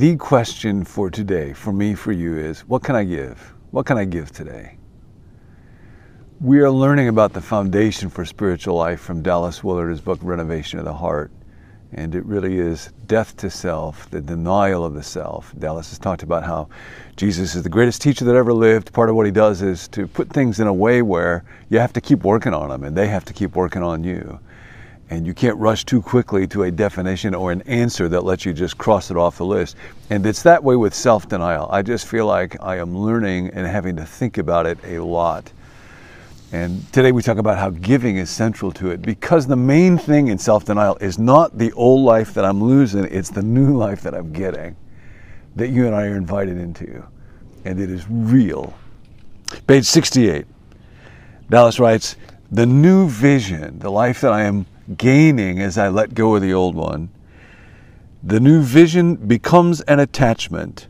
the question for today, for me, for you, is what can I give? What can I give today? We are learning about the foundation for spiritual life from Dallas Willard's book, Renovation of the Heart. And it really is death to self, the denial of the self. Dallas has talked about how Jesus is the greatest teacher that ever lived. Part of what he does is to put things in a way where you have to keep working on them and they have to keep working on you. And you can't rush too quickly to a definition or an answer that lets you just cross it off the list. And it's that way with self denial. I just feel like I am learning and having to think about it a lot and today we talk about how giving is central to it because the main thing in self denial is not the old life that I'm losing, it's the new life that I'm getting that you and I are invited into. And it is real. Page 68. Dallas writes The new vision, the life that I am gaining as I let go of the old one, the new vision becomes an attachment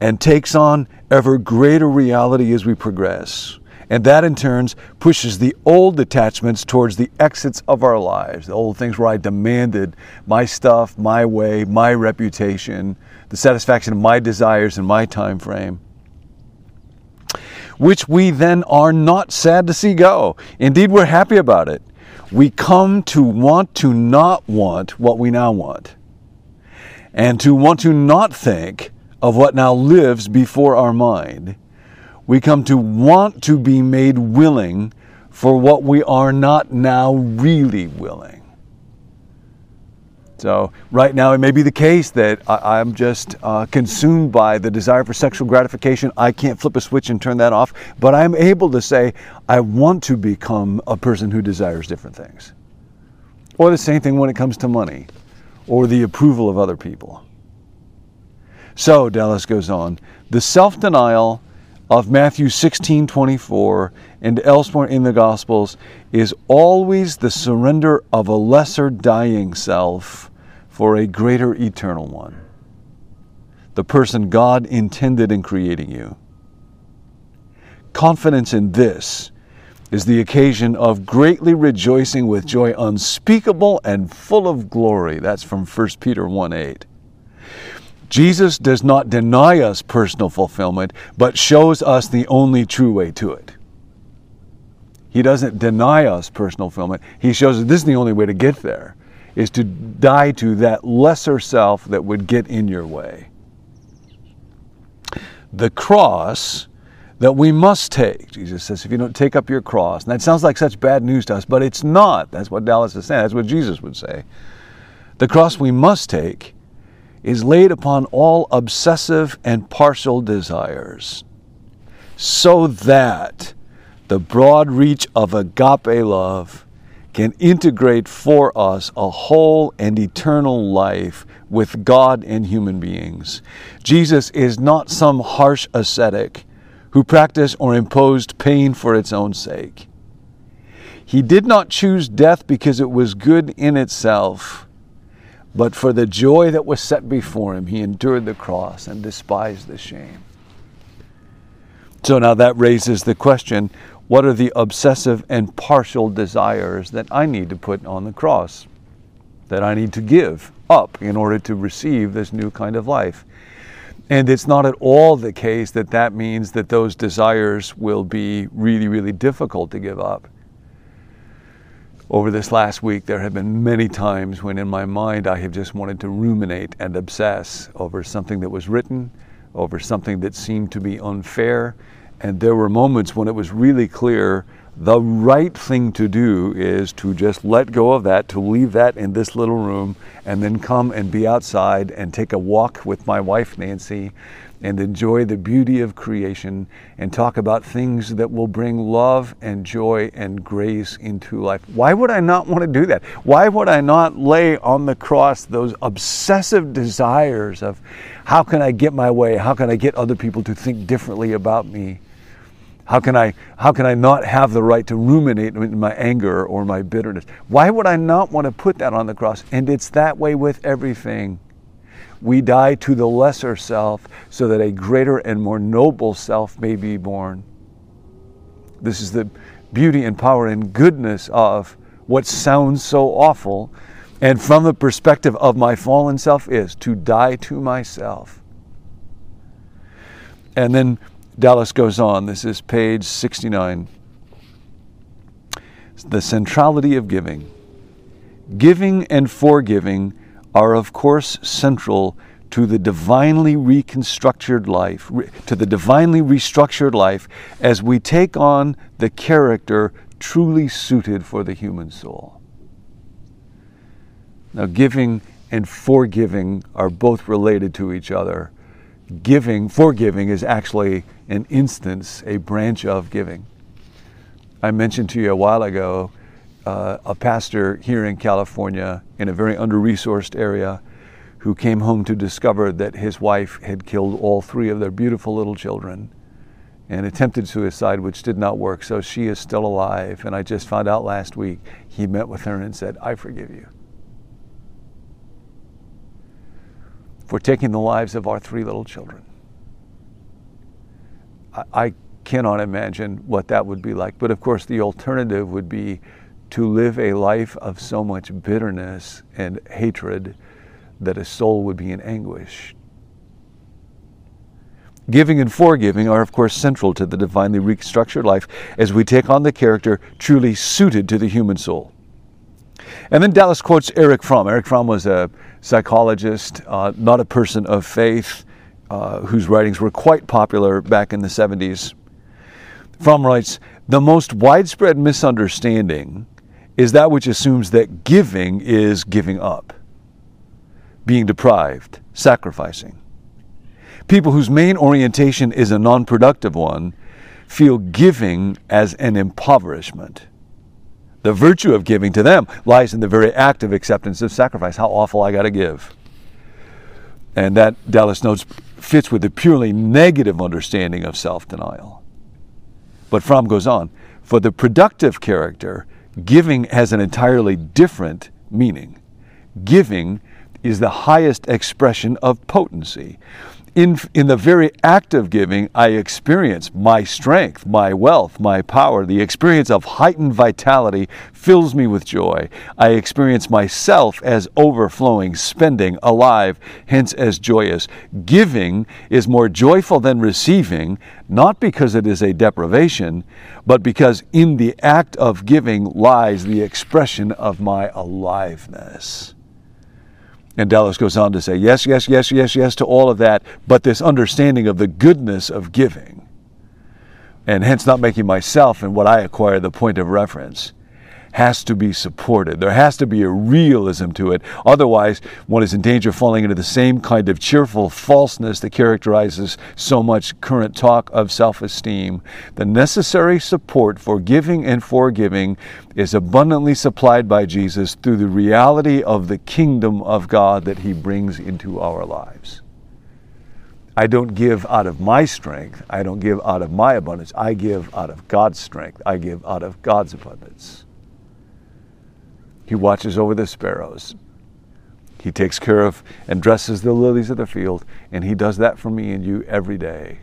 and takes on ever greater reality as we progress. And that in turn pushes the old attachments towards the exits of our lives, the old things where I demanded my stuff, my way, my reputation, the satisfaction of my desires and my time frame. Which we then are not sad to see go. Indeed, we're happy about it. We come to want to not want what we now want, and to want to not think of what now lives before our mind we come to want to be made willing for what we are not now really willing. So, right now, it may be the case that I, am just uh, consumed by the desire for sexual gratification. I can't flip a switch and turn that off, but I'm able to say, I want to become a person who desires different things. Or the same thing when it comes to money or the approval of other people. So, Dallas goes on the self denial of Matthew 16 24 and elsewhere in the Gospels is always the surrender of a lesser dying self for a greater eternal one. The person God intended in creating you. Confidence in this is the occasion of greatly rejoicing with joy unspeakable and full of glory. That's from 1 Peter 1 8. Jesus does not deny us personal fulfillment, but shows us the only true way to it. He doesn't deny us personal fulfillment. He shows us this is the only way to get there, is to die to that lesser self that would get in your way. The cross that we must take, Jesus says, if you don't take up your cross, and that sounds like such bad news to us, but it's not. That's what Dallas is saying. That's what Jesus would say. The cross we must take is laid upon all obsessive and partial desires, so that the broad reach of agape love can integrate for us a whole and eternal life with God and human beings. Jesus is not some harsh ascetic who practiced or imposed pain for its own sake. He did not choose death because it was good in itself but for the joy that was set before him, he endured the cross and despised the shame. So now that raises the question what are the obsessive and partial desires that I need to put on the cross, that I need to give up in order to receive this new kind of life? And it's not at all the case that that means that those desires will be really, really difficult to give up over this last week, there have been many times when in my mind I have just wanted to ruminate and obsess over something that was written, over something that seemed to be unfair. And there were moments when it was really clear the right thing to do is to just let go of that, to leave that in this little room, and then come and be outside and take a walk with my wife, Nancy, and enjoy the beauty of creation and talk about things that will bring love and joy and grace into life. Why would I not want to do that? Why would I not lay on the cross those obsessive desires of how can I get my way? How can I get other people to think differently about me? How can I how can I not have the right to ruminate in my anger or my bitterness? Why would I not want to put that on the cross? And it's that way with everything. We die to the lesser self so that a greater and more noble self may be born. This is the beauty and power and goodness of what sounds so awful, and from the perspective of my fallen self is to die to myself. And then Dallas goes on. This is page 69. The centrality of giving. Giving and forgiving are, of course, central to the divinely reconstructed life, to the divinely restructured life as we take on the character truly suited for the human soul. Now, giving and forgiving are both related to each other. Giving, forgiving, is actually an instance, a branch of giving. I mentioned to you a while ago uh, a pastor here in California in a very under resourced area who came home to discover that his wife had killed all three of their beautiful little children and attempted suicide, which did not work. So she is still alive. And I just found out last week he met with her and said, I forgive you for taking the lives of our three little children. I, I cannot imagine what that would be like. But of course, the alternative would be to live a life of so much bitterness and hatred that a soul would be in anguish. Giving and forgiving are, of course, central to the divinely restructured life as we take on the character truly suited to the human soul. And then Dallas quotes Erich Fromm. Erich Fromm was a psychologist, uh, not a person of faith, uh, whose writings were quite popular back in the 70s. Fromm writes The most widespread misunderstanding is that which assumes that giving is giving up being deprived, sacrificing. People whose main orientation is a non productive one feel giving as an impoverishment. The virtue of giving to them lies in the very act of acceptance of sacrifice. How awful I got to give. And that, Dallas notes, fits with the purely negative understanding of self denial. But Fromm goes on for the productive character, giving has an entirely different meaning. Giving is the highest expression of potency. In, in the very act of giving, I experience my strength, my wealth, my power. The experience of heightened vitality fills me with joy. I experience myself as overflowing, spending, alive, hence as joyous. Giving is more joyful than receiving, not because it is a deprivation, but because in the act of giving lies the expression of my aliveness. And Dallas goes on to say, yes, yes, yes, yes, yes to all of that, but this understanding of the goodness of giving, and hence not making myself and what I acquire the point of reference has to be supported. There has to be a realism to it. Otherwise, one is in danger of falling into the same kind of cheerful falseness that characterizes so much current talk of self esteem. The necessary support for giving and forgiving is abundantly supplied by Jesus through the reality of the kingdom of God that he brings into our lives. I don't give out of my strength. I don't give out of my abundance. I give out of God's strength. I give out of God's abundance. He watches over the sparrows. He takes care of and dresses the lilies of the field, and He does that for me and you every day.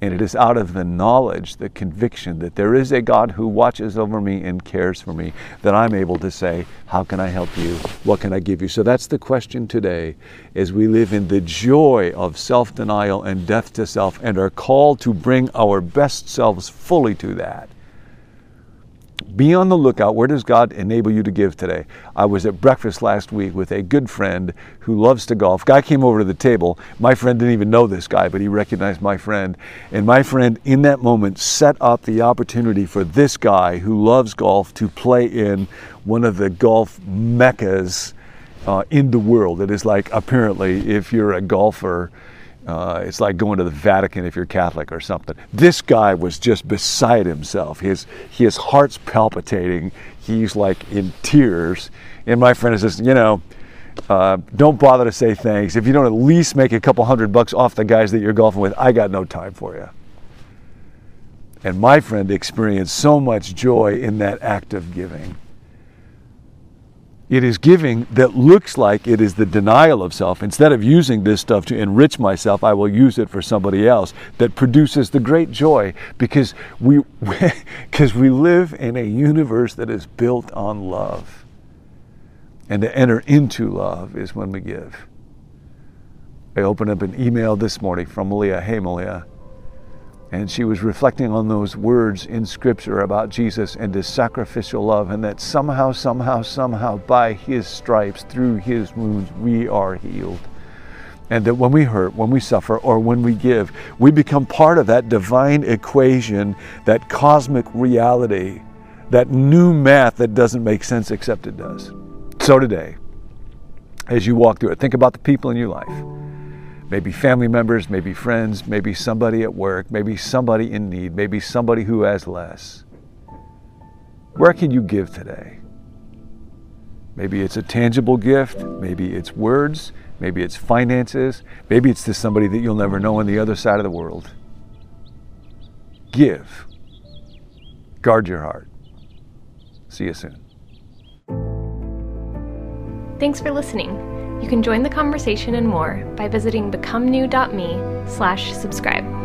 And it is out of the knowledge, the conviction that there is a God who watches over me and cares for me that I'm able to say, How can I help you? What can I give you? So that's the question today as we live in the joy of self denial and death to self and are called to bring our best selves fully to that be on the lookout. Where does God enable you to give today? I was at breakfast last week with a good friend who loves to golf. Guy came over to the table. My friend didn't even know this guy, but he recognized my friend. And my friend, in that moment, set up the opportunity for this guy who loves golf to play in one of the golf meccas uh, in the world. It is like, apparently, if you're a golfer, uh, it's like going to the Vatican if you're Catholic or something. This guy was just beside himself. His his heart's palpitating. He's like in tears. And my friend says, you know, uh, don't bother to say thanks. If you don't at least make a couple hundred bucks off the guys that you're golfing with, I got no time for you. And my friend experienced so much joy in that act of giving. It is giving that looks like it is the denial of self. Instead of using this stuff to enrich myself, I will use it for somebody else that produces the great joy because we because we live in a universe that is built on love. And to enter into love is when we give. I opened up an email this morning from Malia. Hey, Malia. And she was reflecting on those words in Scripture about Jesus and his sacrificial love, and that somehow, somehow, somehow, by his stripes, through his wounds, we are healed. And that when we hurt, when we suffer, or when we give, we become part of that divine equation, that cosmic reality, that new math that doesn't make sense except it does. So today, as you walk through it, think about the people in your life maybe family members, maybe friends, maybe somebody at work, maybe somebody in need, maybe somebody who has less. Where can you give today? Maybe it's a tangible gift, maybe it's words, maybe it's finances, maybe it's to somebody that you'll never know on the other side of the world. Give. Guard your heart. See you soon. Thanks for listening. You can join the conversation and more by visiting becomenew.me slash subscribe.